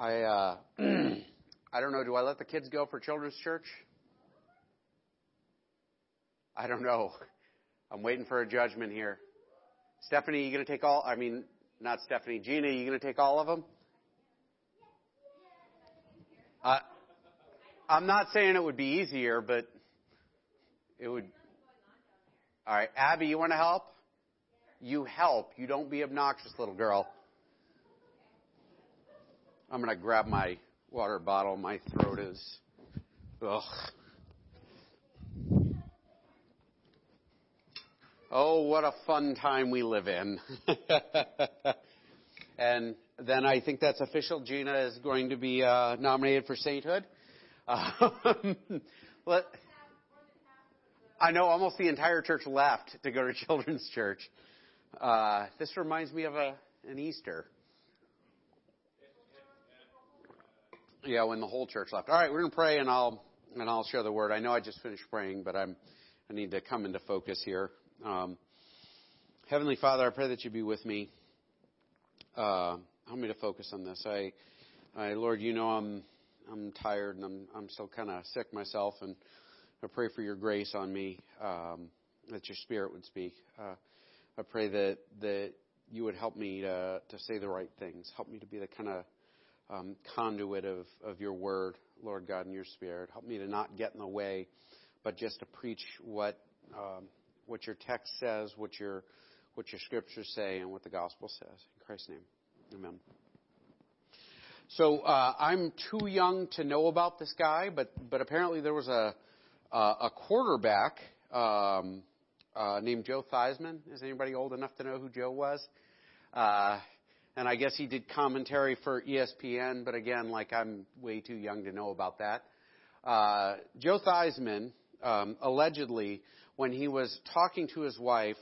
I uh, I don't know. Do I let the kids go for children's church? I don't know. I'm waiting for a judgment here. Stephanie, you going to take all? I mean, not Stephanie. Gina, you going to take all of them? Uh, I'm not saying it would be easier, but it would. All right, Abby, you want to help? You help. You don't be obnoxious, little girl. I'm going to grab my water bottle. My throat is. Ugh. Oh, what a fun time we live in. and then I think that's official. Gina is going to be uh, nominated for sainthood. Um, let, I know almost the entire church left to go to children's church. Uh, this reminds me of a, an Easter. Yeah, when the whole church left. All right, we're going to pray and I'll and I'll share the word. I know I just finished praying, but I'm I need to come into focus here. Um, Heavenly Father, I pray that you be with me. Uh, help me to focus on this. I, I, Lord, you know I'm, I'm tired and I'm, I'm still kind of sick myself, and I pray for your grace on me, um, that your Spirit would speak. Uh, I pray that that you would help me to to say the right things. Help me to be the kind of um, conduit of of your word, Lord God, and your Spirit. Help me to not get in the way, but just to preach what um, what your text says, what your what your scriptures say, and what the gospel says. In Christ's name, Amen. So uh, I'm too young to know about this guy, but but apparently there was a uh, a quarterback um, uh, named Joe Theismann. Is anybody old enough to know who Joe was? Uh, and I guess he did commentary for ESPN, but again, like I'm way too young to know about that. Uh, Joe Theismann um, allegedly when he was talking to his wife,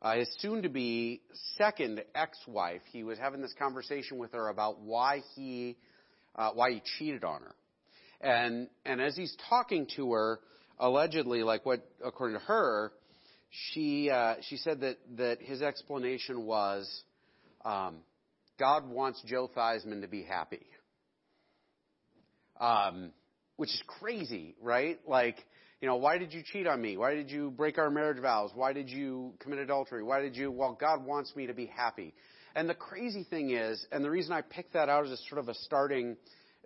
uh, his soon to be second ex wife, he was having this conversation with her about why he, uh, why he cheated on her. And, and as he's talking to her, allegedly, like what, according to her, she, uh, she said that, that his explanation was, um, God wants Joe Theismann to be happy. Um, which is crazy, right? Like, you know, why did you cheat on me? Why did you break our marriage vows? Why did you commit adultery? Why did you? Well, God wants me to be happy. And the crazy thing is, and the reason I picked that out as sort of a starting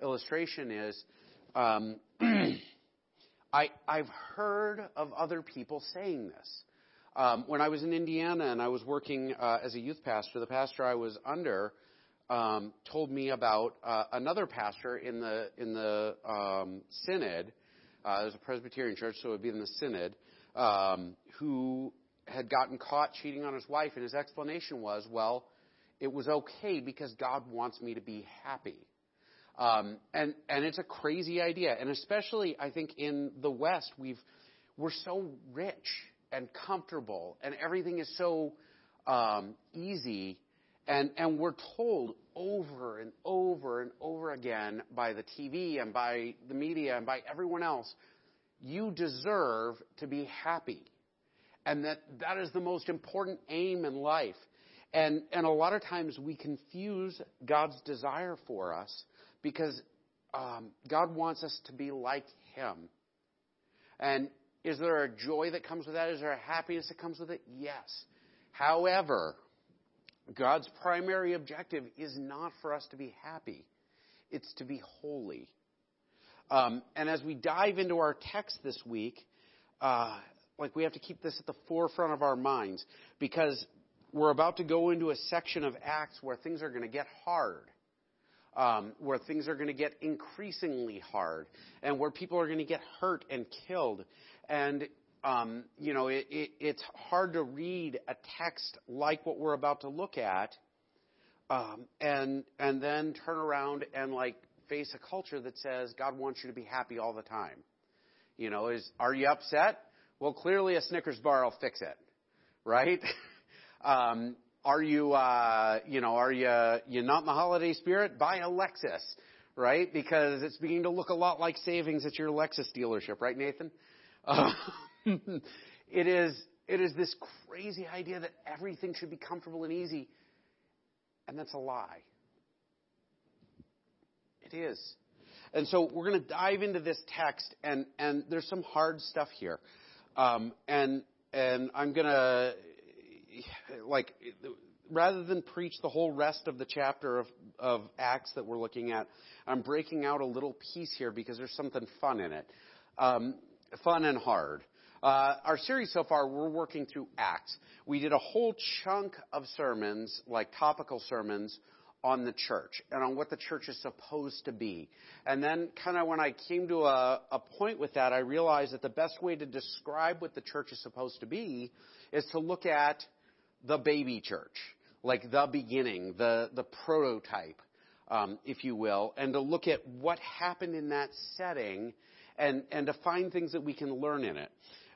illustration is, um, I, I've heard of other people saying this. Um, when I was in Indiana and I was working uh, as a youth pastor, the pastor I was under um, told me about uh, another pastor in the in the um, synod uh, it was a Presbyterian church, so it would be in the synod, um, who had gotten caught cheating on his wife, and his explanation was, well, it was okay because God wants me to be happy. Um, and and it's a crazy idea, and especially I think in the West, we've we're so rich and comfortable, and everything is so um, easy, and and we're told over and over and over again by the TV and by the media and by everyone else, you deserve to be happy. And that that is the most important aim in life. And, and a lot of times we confuse God's desire for us because um, God wants us to be like Him. And is there a joy that comes with that? Is there a happiness that comes with it? Yes. However, God's primary objective is not for us to be happy, it's to be holy. Um, and as we dive into our text this week, uh, like we have to keep this at the forefront of our minds because we're about to go into a section of Acts where things are going to get hard. Um, where things are going to get increasingly hard, and where people are going to get hurt and killed. And um, you know, it, it, it's hard to read a text like what we're about to look at, um, and and then turn around and like face a culture that says God wants you to be happy all the time. You know, is are you upset? Well, clearly a Snickers bar will fix it, right? um, are you, uh, you know, are you you not in the holiday spirit? Buy a Lexus, right? Because it's beginning to look a lot like savings at your Lexus dealership, right, Nathan? Uh, it is it is this crazy idea that everything should be comfortable and easy, and that's a lie. it is. And so we're going to dive into this text, and, and there's some hard stuff here. Um, and, and I'm going to, like, rather than preach the whole rest of the chapter of, of Acts that we're looking at, I'm breaking out a little piece here because there's something fun in it. Um, fun and hard. Uh, our series so far, we're working through Acts. We did a whole chunk of sermons, like topical sermons, on the church and on what the church is supposed to be. And then, kind of, when I came to a, a point with that, I realized that the best way to describe what the church is supposed to be is to look at the baby church, like the beginning, the, the prototype, um, if you will, and to look at what happened in that setting and, and to find things that we can learn in it.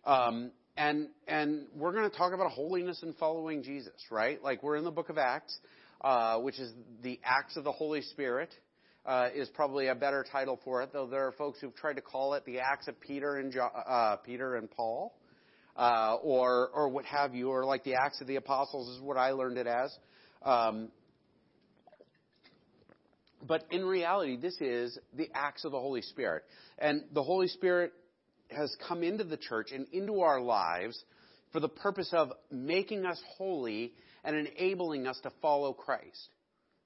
Um, and, and we're going to talk about holiness and following Jesus, right? Like we're in the book of Acts. Uh, which is the Acts of the Holy Spirit, uh, is probably a better title for it. Though there are folks who've tried to call it the Acts of Peter and jo- uh, Peter and Paul, uh, or or what have you, or like the Acts of the Apostles is what I learned it as. Um, but in reality, this is the acts of the Holy Spirit. And the Holy Spirit has come into the church and into our lives for the purpose of making us holy and enabling us to follow Christ.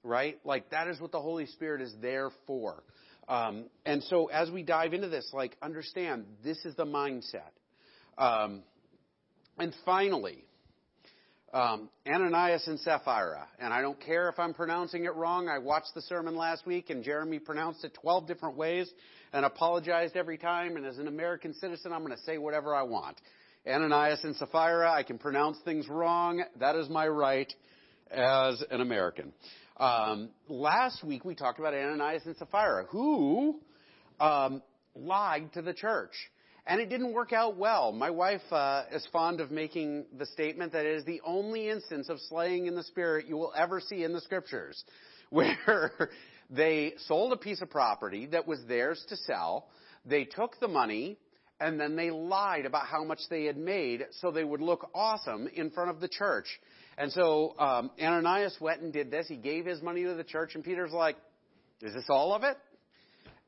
Right? Like that is what the Holy Spirit is there for. Um, and so as we dive into this, like understand this is the mindset. Um, and finally, um, Ananias and Sapphira. And I don't care if I'm pronouncing it wrong. I watched the sermon last week and Jeremy pronounced it 12 different ways and apologized every time. And as an American citizen, I'm going to say whatever I want. Ananias and Sapphira. I can pronounce things wrong. That is my right as an American. Um, last week we talked about Ananias and Sapphira, who um, lied to the church. And it didn't work out well. My wife uh, is fond of making the statement that it is the only instance of slaying in the spirit you will ever see in the scriptures, where they sold a piece of property that was theirs to sell. They took the money and then they lied about how much they had made so they would look awesome in front of the church. And so um, Ananias went and did this. He gave his money to the church, and Peter's like, "Is this all of it?"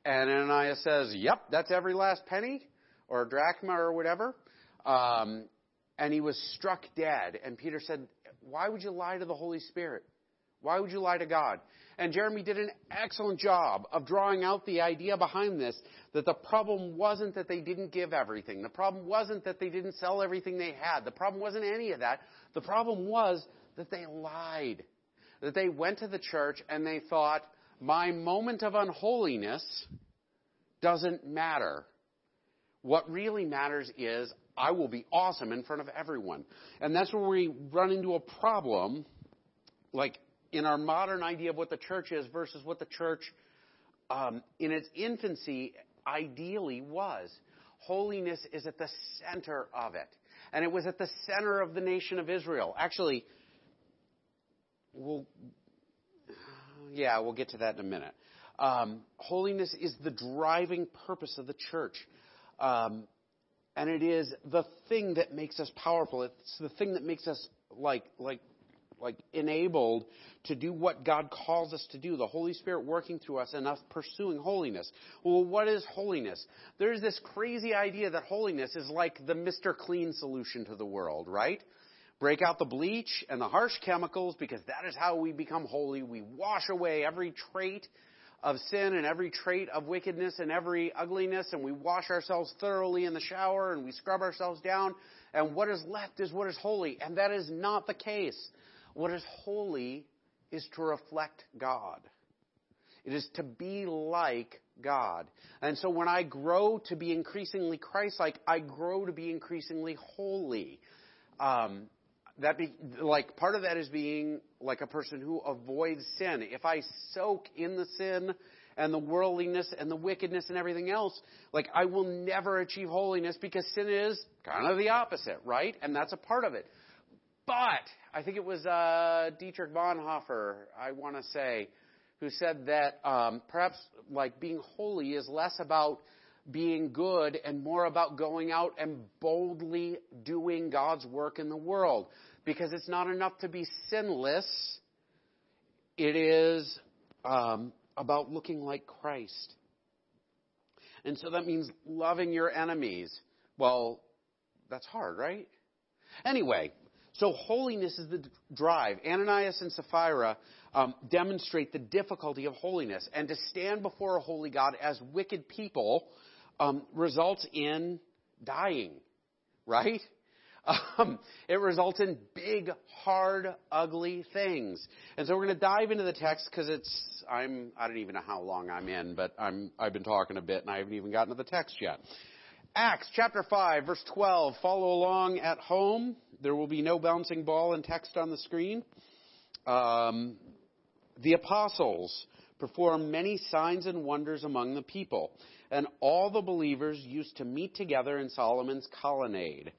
And Ananias says, "Yep, that's every last penny or a drachma or whatever." Um, and he was struck dead. And Peter said, "Why would you lie to the Holy Spirit? Why would you lie to God?" And Jeremy did an excellent job of drawing out the idea behind this that the problem wasn't that they didn't give everything. The problem wasn't that they didn't sell everything they had. The problem wasn't any of that. The problem was that they lied. That they went to the church and they thought, my moment of unholiness doesn't matter. What really matters is I will be awesome in front of everyone. And that's where we run into a problem. Like in our modern idea of what the church is versus what the church um, in its infancy ideally was. Holiness is at the center of it. And it was at the center of the nation of Israel. Actually, we'll, yeah, we'll get to that in a minute. Um, holiness is the driving purpose of the church. Um, and it is the thing that makes us powerful. It's the thing that makes us like, like like enabled to do what God calls us to do, the Holy Spirit working through us and us pursuing holiness. Well, what is holiness? There's this crazy idea that holiness is like the Mr. Clean solution to the world, right? Break out the bleach and the harsh chemicals because that is how we become holy. We wash away every trait of sin and every trait of wickedness and every ugliness and we wash ourselves thoroughly in the shower and we scrub ourselves down and what is left is what is holy. And that is not the case. What is holy is to reflect God. It is to be like God. And so when I grow to be increasingly Christ-like, I grow to be increasingly holy. Um, that be, like part of that is being like a person who avoids sin. If I soak in the sin and the worldliness and the wickedness and everything else, like I will never achieve holiness because sin is kind of the opposite, right? And that's a part of it. But I think it was uh, Dietrich Bonhoeffer, I want to say, who said that um, perhaps like being holy is less about being good and more about going out and boldly doing God's work in the world. Because it's not enough to be sinless. It is, um, about looking like Christ. And so that means loving your enemies. Well, that's hard, right? Anyway, so holiness is the drive. Ananias and Sapphira um, demonstrate the difficulty of holiness. And to stand before a holy God as wicked people um, results in dying, right? Um, it results in big, hard, ugly things. And so we're going to dive into the text because it's, I'm, I don't even know how long I'm in, but I'm, I've been talking a bit and I haven't even gotten to the text yet. Acts chapter 5 verse 12. Follow along at home. There will be no bouncing ball and text on the screen. Um, the apostles performed many signs and wonders among the people, and all the believers used to meet together in Solomon's colonnade.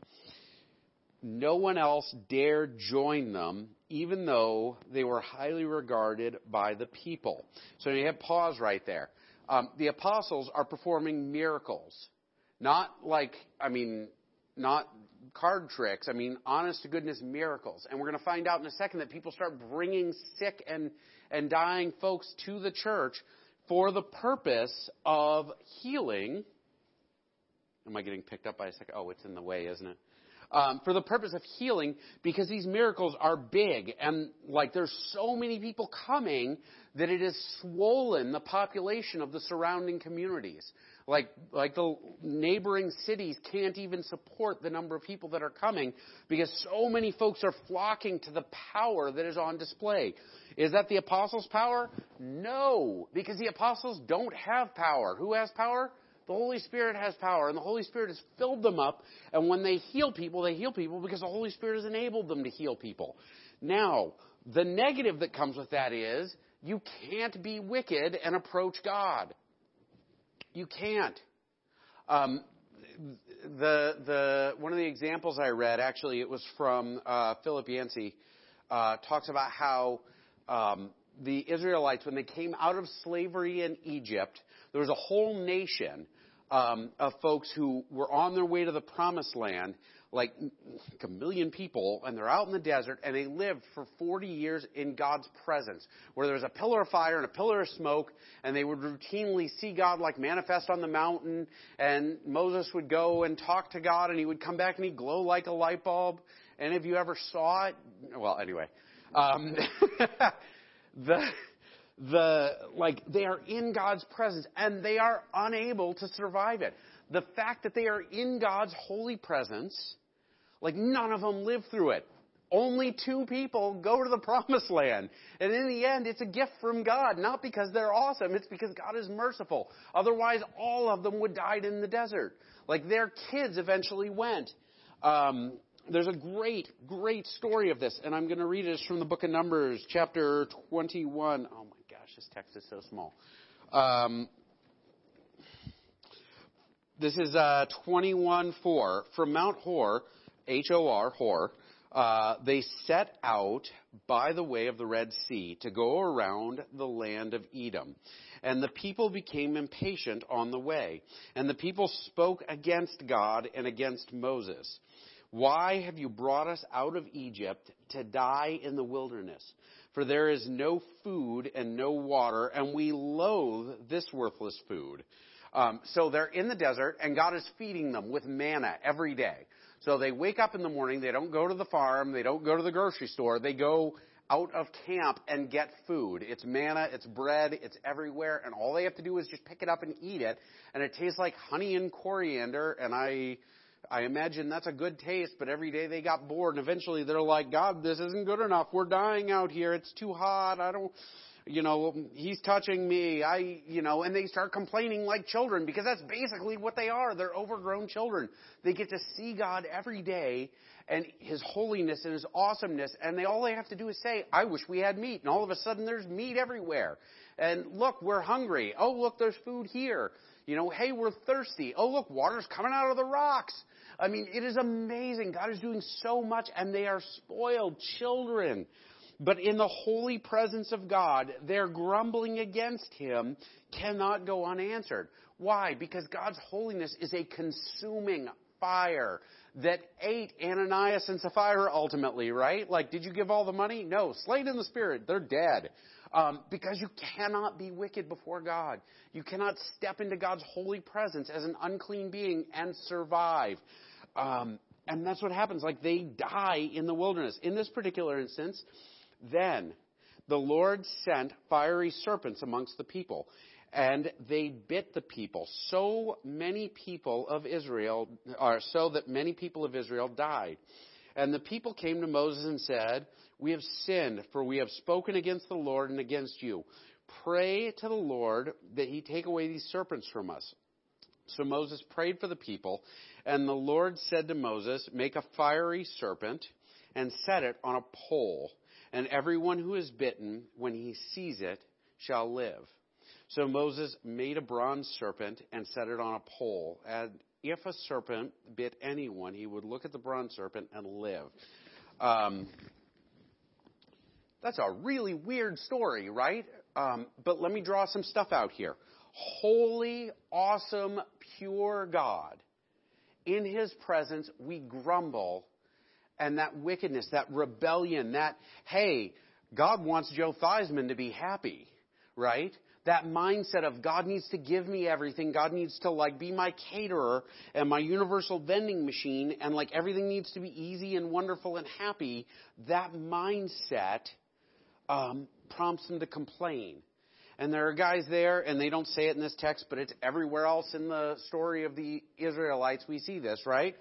No one else dared join them, even though they were highly regarded by the people. So you have pause right there. Um, the apostles are performing miracles. Not like, I mean, not card tricks. I mean, honest to goodness miracles. And we're going to find out in a second that people start bringing sick and, and dying folks to the church for the purpose of healing. Am I getting picked up by a second? Oh, it's in the way, isn't it? Um, for the purpose of healing, because these miracles are big and like there's so many people coming that it has swollen the population of the surrounding communities. Like, like the neighboring cities can't even support the number of people that are coming because so many folks are flocking to the power that is on display. Is that the apostles' power? No, because the apostles don't have power. Who has power? The Holy Spirit has power, and the Holy Spirit has filled them up. And when they heal people, they heal people because the Holy Spirit has enabled them to heal people. Now, the negative that comes with that is you can't be wicked and approach God. You can't. Um, the the one of the examples I read actually it was from uh, Philip Yancey uh, talks about how um, the Israelites when they came out of slavery in Egypt there was a whole nation um, of folks who were on their way to the promised land like a million people, and they're out in the desert, and they lived for 40 years in God's presence, where there was a pillar of fire and a pillar of smoke, and they would routinely see God like manifest on the mountain, and Moses would go and talk to God, and he would come back and he'd glow like a light bulb. And if you ever saw it? Well, anyway, um, the the like they are in God's presence, and they are unable to survive it. The fact that they are in God's holy presence like none of them live through it. Only two people go to the promised land. And in the end, it's a gift from God, not because they're awesome, it's because God is merciful. Otherwise, all of them would die in the desert. Like their kids eventually went. Um, there's a great, great story of this, and I'm going to read it. From the book of Numbers, chapter 21. Oh my gosh, this text is so small. Um, this is uh, 21:4 from Mount Hor. H-O-R, Hor, uh, they set out by the way of the Red Sea to go around the land of Edom. And the people became impatient on the way. And the people spoke against God and against Moses. Why have you brought us out of Egypt to die in the wilderness? For there is no food and no water, and we loathe this worthless food. Um, so they're in the desert, and God is feeding them with manna every day. So they wake up in the morning, they don't go to the farm, they don't go to the grocery store, they go out of camp and get food. It's manna, it's bread, it's everywhere, and all they have to do is just pick it up and eat it, and it tastes like honey and coriander, and I I imagine that's a good taste, but every day they got bored, and eventually they're like, God, this isn't good enough. We're dying out here. It's too hot. I don't, you know, he's touching me. I, you know, and they start complaining like children because that's basically what they are. They're overgrown children. They get to see God every day and his holiness and his awesomeness and they all they have to do is say, "I wish we had meat." And all of a sudden there's meat everywhere. And look, we're hungry. Oh, look, there's food here. You know, hey, we're thirsty. Oh, look, water's coming out of the rocks. I mean, it is amazing. God is doing so much and they are spoiled children. But in the holy presence of God, their grumbling against Him cannot go unanswered. Why? Because God's holiness is a consuming fire that ate Ananias and Sapphira ultimately, right? Like, did you give all the money? No. Slain in the spirit. They're dead. Um, because you cannot be wicked before God. You cannot step into God's holy presence as an unclean being and survive. Um, and that's what happens. Like they die in the wilderness. In this particular instance, then the Lord sent fiery serpents amongst the people, and they bit the people. So many people of Israel, or so that many people of Israel died. And the people came to Moses and said, We have sinned, for we have spoken against the Lord and against you. Pray to the Lord that he take away these serpents from us. So Moses prayed for the people, and the Lord said to Moses, Make a fiery serpent and set it on a pole, and everyone who is bitten, when he sees it, shall live. So Moses made a bronze serpent and set it on a pole. And if a serpent bit anyone, he would look at the bronze serpent and live. Um, that's a really weird story, right? Um, but let me draw some stuff out here. Holy, awesome, pure God. In his presence, we grumble, and that wickedness, that rebellion, that, hey, God wants Joe Theismann to be happy, right? That mindset of God needs to give me everything. God needs to like be my caterer and my universal vending machine and like everything needs to be easy and wonderful and happy. That mindset um, prompts them to complain. And there are guys there, and they don't say it in this text, but it's everywhere else in the story of the Israelites. We see this, right?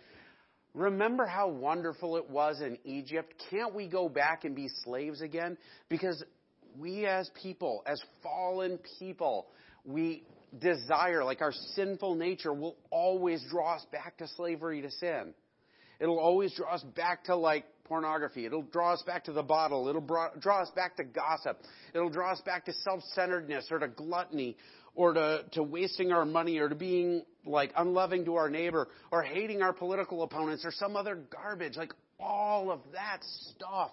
Remember how wonderful it was in Egypt? Can't we go back and be slaves again? Because we as people, as fallen people, we desire, like our sinful nature, will always draw us back to slavery to sin. It'll always draw us back to like pornography. It'll draw us back to the bottle. It'll draw us back to gossip. It'll draw us back to self-centeredness or to gluttony or to, to wasting our money or to being like unloving to our neighbor or hating our political opponents or some other garbage. Like all of that stuff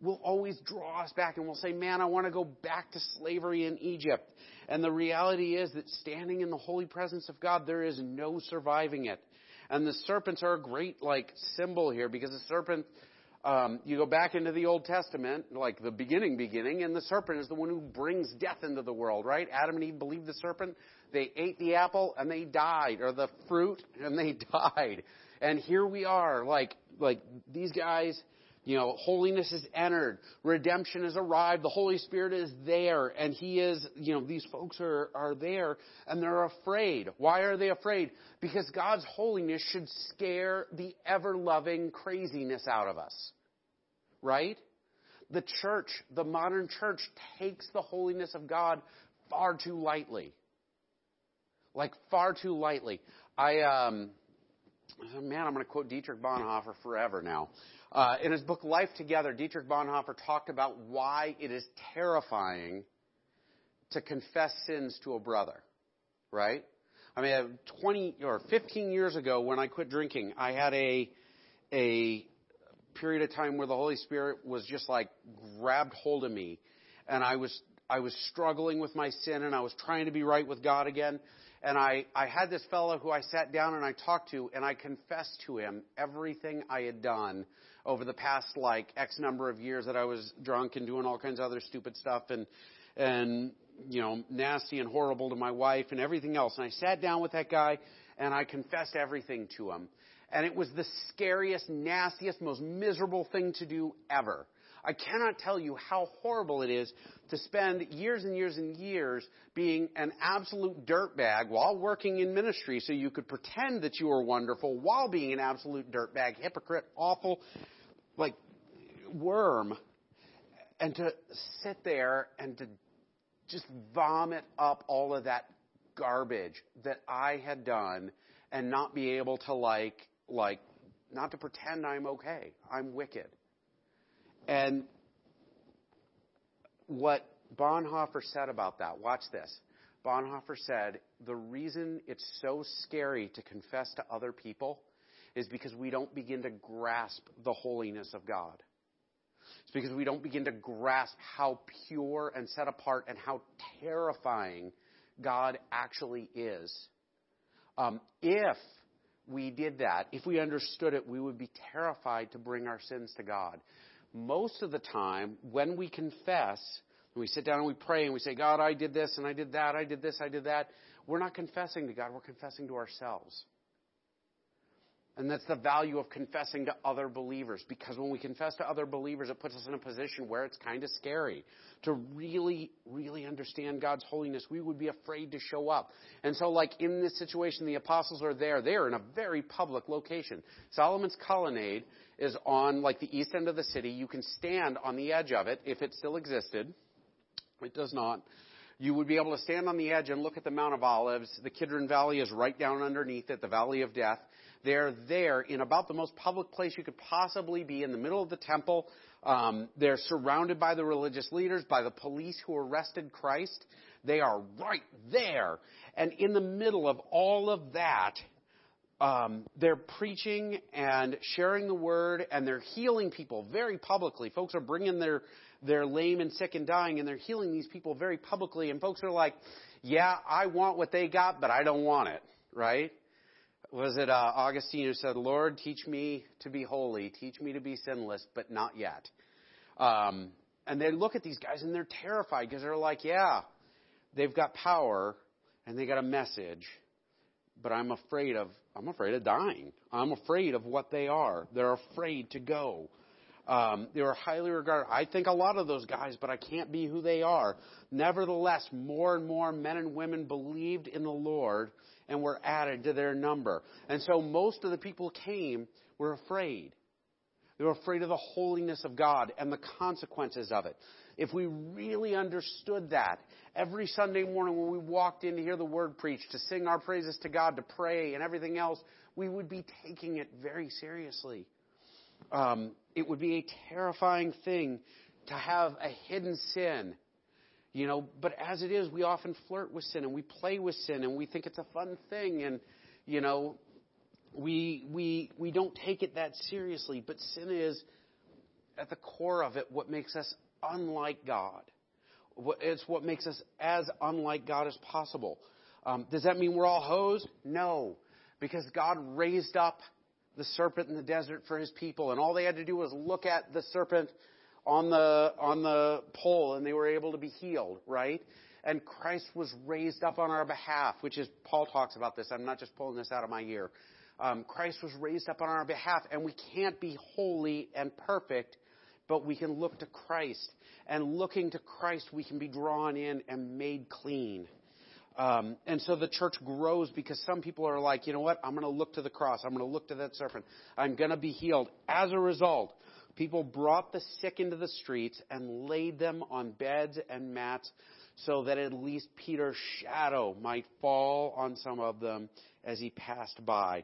will always draw us back and we'll say, man, I want to go back to slavery in Egypt. And the reality is that standing in the holy presence of God, there is no surviving it. And the serpents are a great like symbol here because the serpent, um, you go back into the Old Testament, like the beginning, beginning, and the serpent is the one who brings death into the world, right? Adam and Eve believed the serpent. They ate the apple and they died, or the fruit and they died. And here we are, like, like these guys, you know, holiness is entered, redemption has arrived, the Holy Spirit is there, and He is, you know, these folks are, are there, and they're afraid. Why are they afraid? Because God's holiness should scare the ever loving craziness out of us. Right? The church, the modern church, takes the holiness of God far too lightly. Like, far too lightly. I, um, man, I'm going to quote Dietrich Bonhoeffer forever now. Uh, in his book Life Together, Dietrich Bonhoeffer talked about why it is terrifying to confess sins to a brother, right? I mean, 20 or 15 years ago when I quit drinking, I had a, a period of time where the Holy Spirit was just like grabbed hold of me and I was, I was struggling with my sin and I was trying to be right with God again. And I, I had this fellow who I sat down and I talked to and I confessed to him everything I had done over the past like X number of years that I was drunk and doing all kinds of other stupid stuff and, and, you know, nasty and horrible to my wife and everything else. And I sat down with that guy and I confessed everything to him. And it was the scariest, nastiest, most miserable thing to do ever. I cannot tell you how horrible it is to spend years and years and years being an absolute dirtbag while working in ministry so you could pretend that you were wonderful while being an absolute dirtbag, hypocrite, awful, like worm and to sit there and to just vomit up all of that garbage that I had done and not be able to like like not to pretend I'm okay. I'm wicked. And what Bonhoeffer said about that, watch this. Bonhoeffer said, the reason it's so scary to confess to other people is because we don't begin to grasp the holiness of God. It's because we don't begin to grasp how pure and set apart and how terrifying God actually is. Um, if we did that, if we understood it, we would be terrified to bring our sins to God. Most of the time, when we confess, and we sit down and we pray and we say, God, I did this and I did that, I did this, I did that, we're not confessing to God, we're confessing to ourselves. And that's the value of confessing to other believers. Because when we confess to other believers, it puts us in a position where it's kind of scary. To really, really understand God's holiness, we would be afraid to show up. And so, like in this situation, the apostles are there. They are in a very public location. Solomon's colonnade is on like the east end of the city. You can stand on the edge of it if it still existed. It does not. You would be able to stand on the edge and look at the Mount of Olives. The Kidron Valley is right down underneath it, the Valley of Death. They're there in about the most public place you could possibly be in the middle of the temple. Um, they're surrounded by the religious leaders, by the police who arrested Christ. They are right there. And in the middle of all of that, um, they're preaching and sharing the word and they're healing people very publicly. Folks are bringing their, their lame and sick and dying and they're healing these people very publicly. And folks are like, yeah, I want what they got, but I don't want it, right? Was it uh, Augustine who said, Lord, teach me to be holy, teach me to be sinless, but not yet. Um, and they look at these guys and they're terrified because they're like, yeah, they've got power and they got a message, but I'm afraid of, I'm afraid of dying. I'm afraid of what they are. They're afraid to go. Um, they were highly regarded. I think a lot of those guys, but I can't be who they are. Nevertheless, more and more men and women believed in the Lord and were added to their number. And so most of the people came were afraid. They were afraid of the holiness of God and the consequences of it. If we really understood that, every Sunday morning when we walked in to hear the word preached, to sing our praises to God, to pray, and everything else, we would be taking it very seriously. Um, it would be a terrifying thing to have a hidden sin you know, but as it is, we often flirt with sin and we play with sin and we think it's a fun thing and, you know, we, we, we don't take it that seriously. But sin is, at the core of it, what makes us unlike God. It's what makes us as unlike God as possible. Um, does that mean we're all hosed? No. Because God raised up the serpent in the desert for his people, and all they had to do was look at the serpent on the, on the pole and they were able to be healed, right? And Christ was raised up on our behalf, which is, Paul talks about this. I'm not just pulling this out of my ear. Um, Christ was raised up on our behalf, and we can't be holy and perfect, but we can look to Christ. And looking to Christ, we can be drawn in and made clean. Um, and so the church grows because some people are like, you know what? I'm going to look to the cross. I'm going to look to that serpent. I'm going to be healed. As a result, People brought the sick into the streets and laid them on beds and mats so that at least Peter's shadow might fall on some of them as he passed by.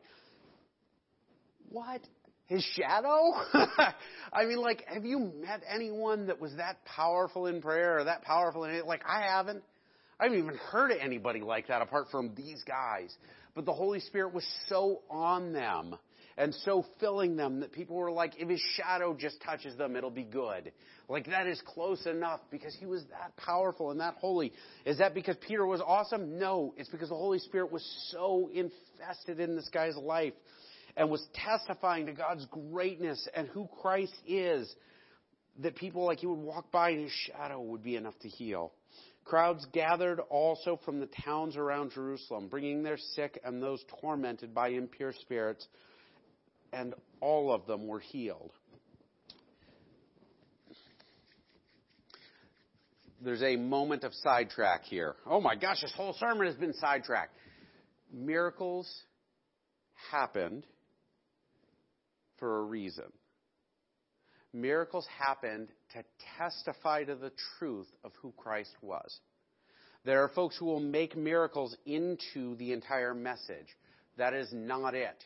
What? His shadow? I mean, like, have you met anyone that was that powerful in prayer or that powerful in it? Like, I haven't. I haven't even heard of anybody like that apart from these guys. But the Holy Spirit was so on them and so filling them that people were like, if his shadow just touches them, it'll be good. Like that is close enough because he was that powerful and that holy. Is that because Peter was awesome? No, it's because the Holy Spirit was so infested in this guy's life and was testifying to God's greatness and who Christ is that people like he would walk by and his shadow would be enough to heal. Crowds gathered also from the towns around Jerusalem, bringing their sick and those tormented by impure spirits and all of them were healed. There's a moment of sidetrack here. Oh my gosh, this whole sermon has been sidetracked. Miracles happened for a reason. Miracles happened to testify to the truth of who Christ was. There are folks who will make miracles into the entire message. That is not it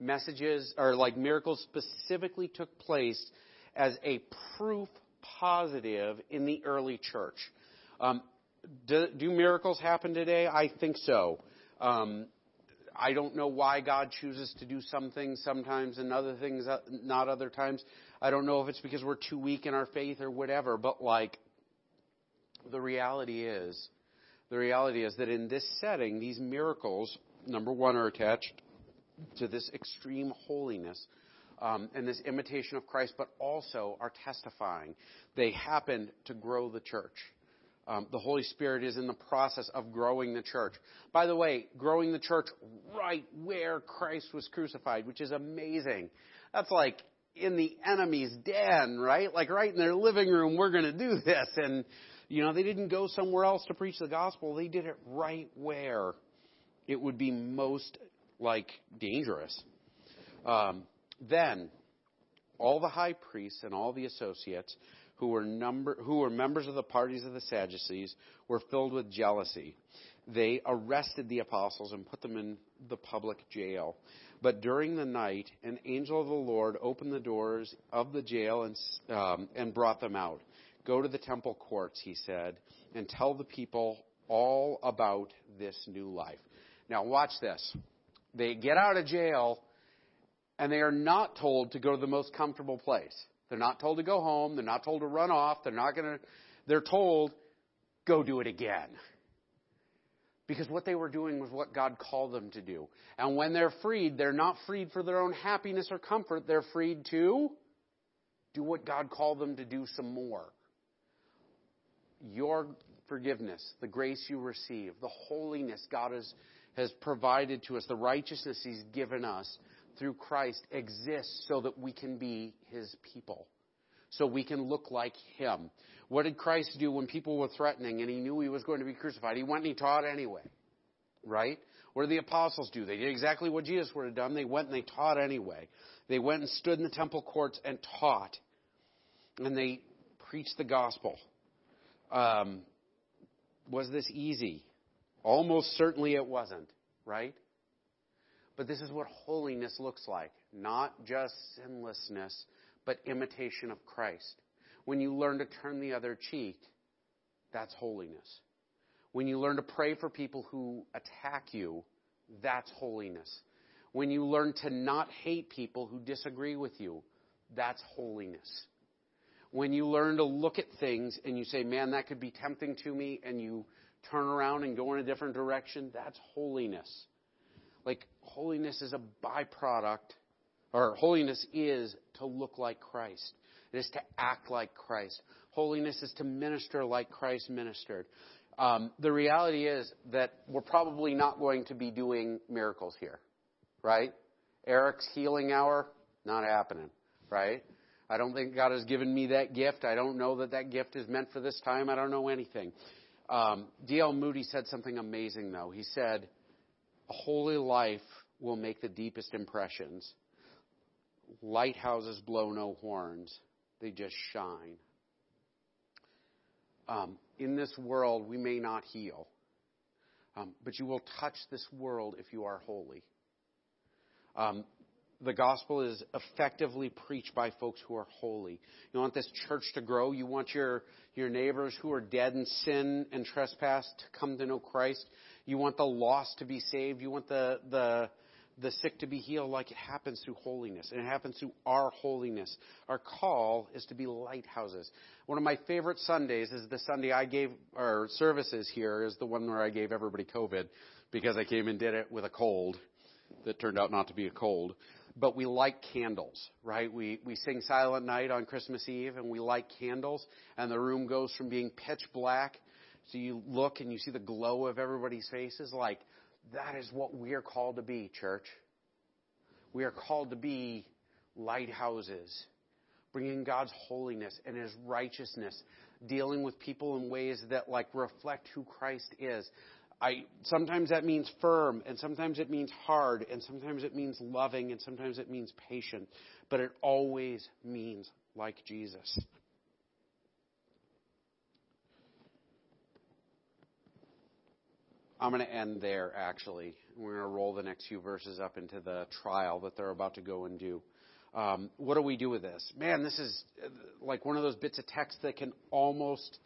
messages or like miracles specifically took place as a proof positive in the early church. Um, do, do, miracles happen today? I think so. Um, I don't know why God chooses to do some things sometimes and other things uh, not other times. I don't know if it's because we're too weak in our faith or whatever, but like the reality is, the reality is that in this setting, these miracles, number one, are attached to this extreme holiness um, and this imitation of Christ, but also are testifying. They happen to grow the church. Um, the Holy Spirit is in the process of growing the church. By the way, growing the church right where Christ was crucified, which is amazing. That's like in the enemy's den, right? Like right in their living room, we're going to do this. And, you know, they didn't go somewhere else to preach the gospel. They did it right where it would be most, like, dangerous. Um, then, all the high priests and all the associates who were, number, who were members of the parties of the Sadducees were filled with jealousy. They arrested the apostles and put them in the public jail. But during the night, an angel of the Lord opened the doors of the jail and, um, and brought them out. Go to the temple courts, he said, and tell the people all about this new life. Now, watch this. They get out of jail, and they are not told to go to the most comfortable place. They're not told to go home. They're not told to run off. They're not going to, they're told, go do it again. Because what they were doing was what God called them to do. And when they're freed, they're not freed for their own happiness or comfort. They're freed to do what God called them to do some more. Your forgiveness, the grace you receive, the holiness God has, has provided to us, the righteousness He's given us through Christ exists so that we can be His people. So we can look like Him. What did Christ do when people were threatening and he knew he was going to be crucified? He went and he taught anyway. Right? What did the apostles do? They did exactly what Jesus would have done. They went and they taught anyway. They went and stood in the temple courts and taught. And they preached the gospel. Um, was this easy? Almost certainly it wasn't, right? But this is what holiness looks like. Not just sinlessness, but imitation of Christ. When you learn to turn the other cheek, that's holiness. When you learn to pray for people who attack you, that's holiness. When you learn to not hate people who disagree with you, that's holiness. When you learn to look at things and you say, man, that could be tempting to me, and you turn around and go in a different direction, that's holiness. Like, holiness is a byproduct, or holiness is to look like Christ. It is to act like Christ. Holiness is to minister like Christ ministered. Um, the reality is that we're probably not going to be doing miracles here, right? Eric's healing hour, not happening, right? I don't think God has given me that gift. I don't know that that gift is meant for this time. I don't know anything. Um, D.L. Moody said something amazing, though. He said, A holy life will make the deepest impressions. Lighthouses blow no horns they just shine. Um, in this world, we may not heal, um, but you will touch this world if you are holy. Um, the gospel is effectively preached by folks who are holy. You want this church to grow. You want your, your neighbors who are dead in sin and trespass to come to know Christ. You want the lost to be saved. You want the, the, the sick to be healed like it happens through holiness. And it happens through our holiness. Our call is to be lighthouses. One of my favorite Sundays is the Sunday I gave, or services here is the one where I gave everybody COVID because I came and did it with a cold that turned out not to be a cold. But we light candles, right? We, we sing Silent Night on Christmas Eve and we light candles and the room goes from being pitch black so you look and you see the glow of everybody's faces like that is what we are called to be, church. We are called to be lighthouses, bringing God's holiness and His righteousness, dealing with people in ways that like reflect who Christ is. I sometimes that means firm, and sometimes it means hard, and sometimes it means loving, and sometimes it means patient, but it always means like Jesus. I'm going to end there, actually. We're going to roll the next few verses up into the trial that they're about to go and do. Um, what do we do with this? Man, this is uh, like one of those bits of text that can almost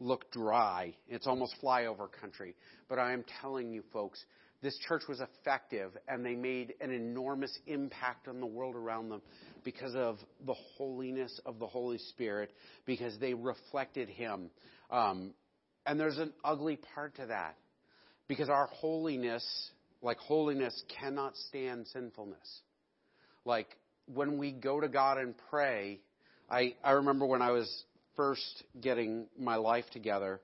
look dry. It's almost flyover country. But I am telling you, folks, this church was effective and they made an enormous impact on the world around them because of the holiness of the Holy Spirit, because they reflected Him. Um, and there's an ugly part to that because our holiness like holiness cannot stand sinfulness. Like when we go to God and pray, I, I remember when I was first getting my life together,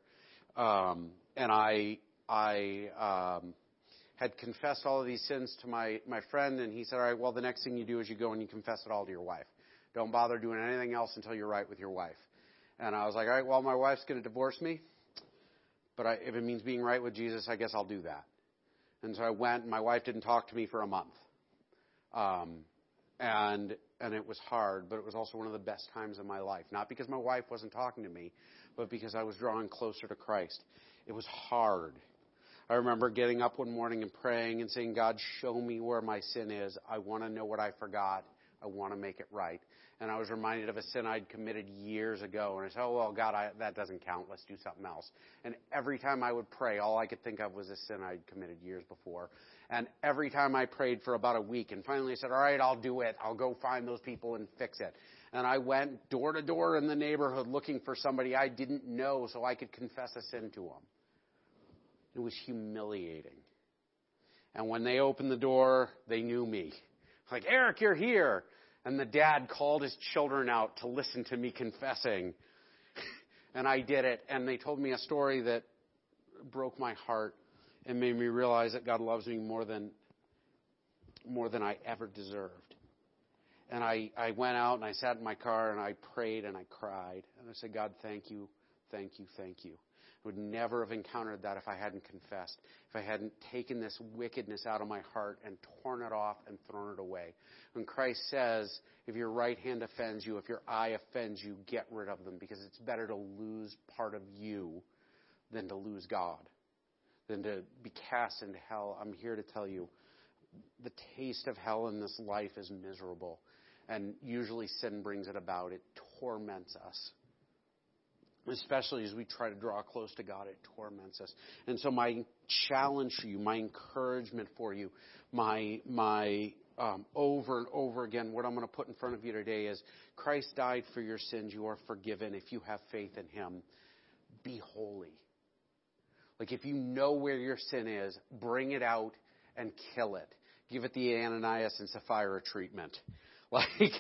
um, and I I um, had confessed all of these sins to my my friend, and he said, "All right, well, the next thing you do is you go and you confess it all to your wife. Don't bother doing anything else until you're right with your wife." And I was like, "All right, well, my wife's going to divorce me, but I, if it means being right with Jesus, I guess I'll do that." And so I went, and my wife didn't talk to me for a month. Um, and and it was hard, but it was also one of the best times of my life. Not because my wife wasn't talking to me, but because I was drawing closer to Christ. It was hard. I remember getting up one morning and praying and saying, God, show me where my sin is. I want to know what I forgot. I want to make it right. And I was reminded of a sin I'd committed years ago. And I said, oh, well, God, I, that doesn't count. Let's do something else. And every time I would pray, all I could think of was a sin I'd committed years before. And every time I prayed for about a week, and finally I said, all right, I'll do it. I'll go find those people and fix it. And I went door to door in the neighborhood looking for somebody I didn't know so I could confess a sin to them. It was humiliating. And when they opened the door, they knew me. Like, Eric, you're here. And the dad called his children out to listen to me confessing. and I did it. And they told me a story that broke my heart and made me realize that God loves me more than more than I ever deserved. And I, I went out and I sat in my car and I prayed and I cried. And I said, God, thank you, thank you, thank you. I would never have encountered that if I hadn't confessed, if I hadn't taken this wickedness out of my heart and torn it off and thrown it away. When Christ says, if your right hand offends you, if your eye offends you, get rid of them because it's better to lose part of you than to lose God, than to be cast into hell. I'm here to tell you the taste of hell in this life is miserable. And usually sin brings it about. It torments us especially as we try to draw close to God, it torments us. And so my challenge for you, my encouragement for you, my my um, over and over again, what I'm going to put in front of you today is Christ died for your sins. You are forgiven if you have faith in Him. Be holy. Like if you know where your sin is, bring it out and kill it. Give it the Ananias and Sapphira treatment. Like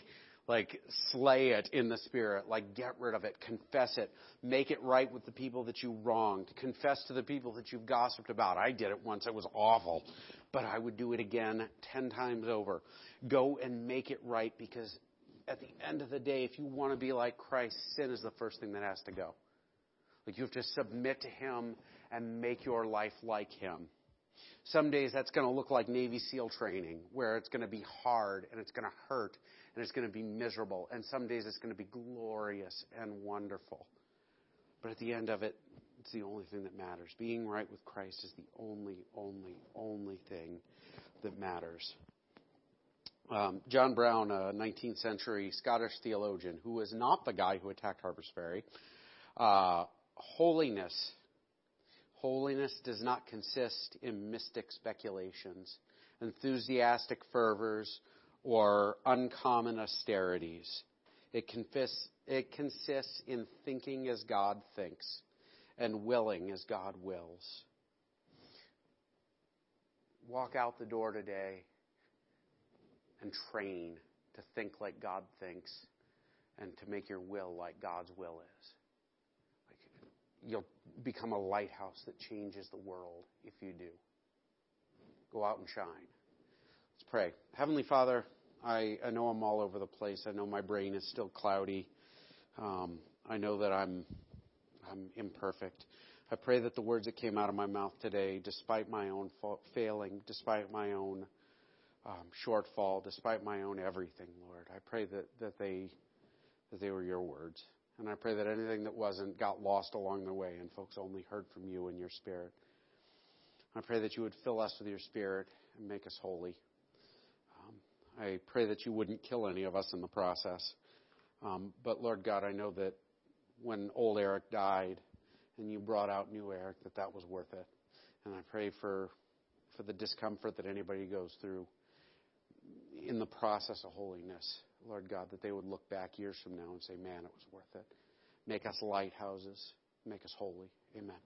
like slay it in the spirit, like get rid of it, confess it, make it right with the people that you wronged, confess to the people that you've gossiped about. I did it once, it was awful, but I would do it again 10 times over. Go and make it right because at the end of the day, if you want to be like Christ, sin is the first thing that has to go. Like you have to submit to Him and make your life like Him. Some days that's going to look like Navy SEAL training, where it's going to be hard and it's going to hurt and it's going to be miserable. And some days it's going to be glorious and wonderful. But at the end of it, it's the only thing that matters. Being right with Christ is the only, only, only thing that matters. Um, John Brown, a 19th century Scottish theologian, who was not the guy who attacked Harper's Ferry, uh, holiness Holiness does not consist in mystic speculations, enthusiastic fervors, or uncommon austerities. It, confiss, it consists in thinking as God thinks and willing as God wills. Walk out the door today and train to think like God thinks and to make your will like God's will is. You'll become a lighthouse that changes the world if you do. Go out and shine. Let's pray. Heavenly Father, I, I know I'm all over the place. I know my brain is still cloudy. Um, I know that I'm I'm imperfect. I pray that the words that came out of my mouth today, despite my own fa- failing, despite my own um, shortfall, despite my own everything, Lord, I pray that, that they that they were your words. And I pray that anything that wasn't got lost along the way and folks only heard from you and your Spirit. I pray that you would fill us with your Spirit and make us holy. Um, I pray that you wouldn't kill any of us in the process. Um, but Lord God, I know that when old Eric died and you brought out new Eric, that that was worth it. And I pray for for the discomfort that anybody goes through in the process of holiness. Lord God, that they would look back years from now and say, man, it was worth it. Make us lighthouses. Make us holy. Amen.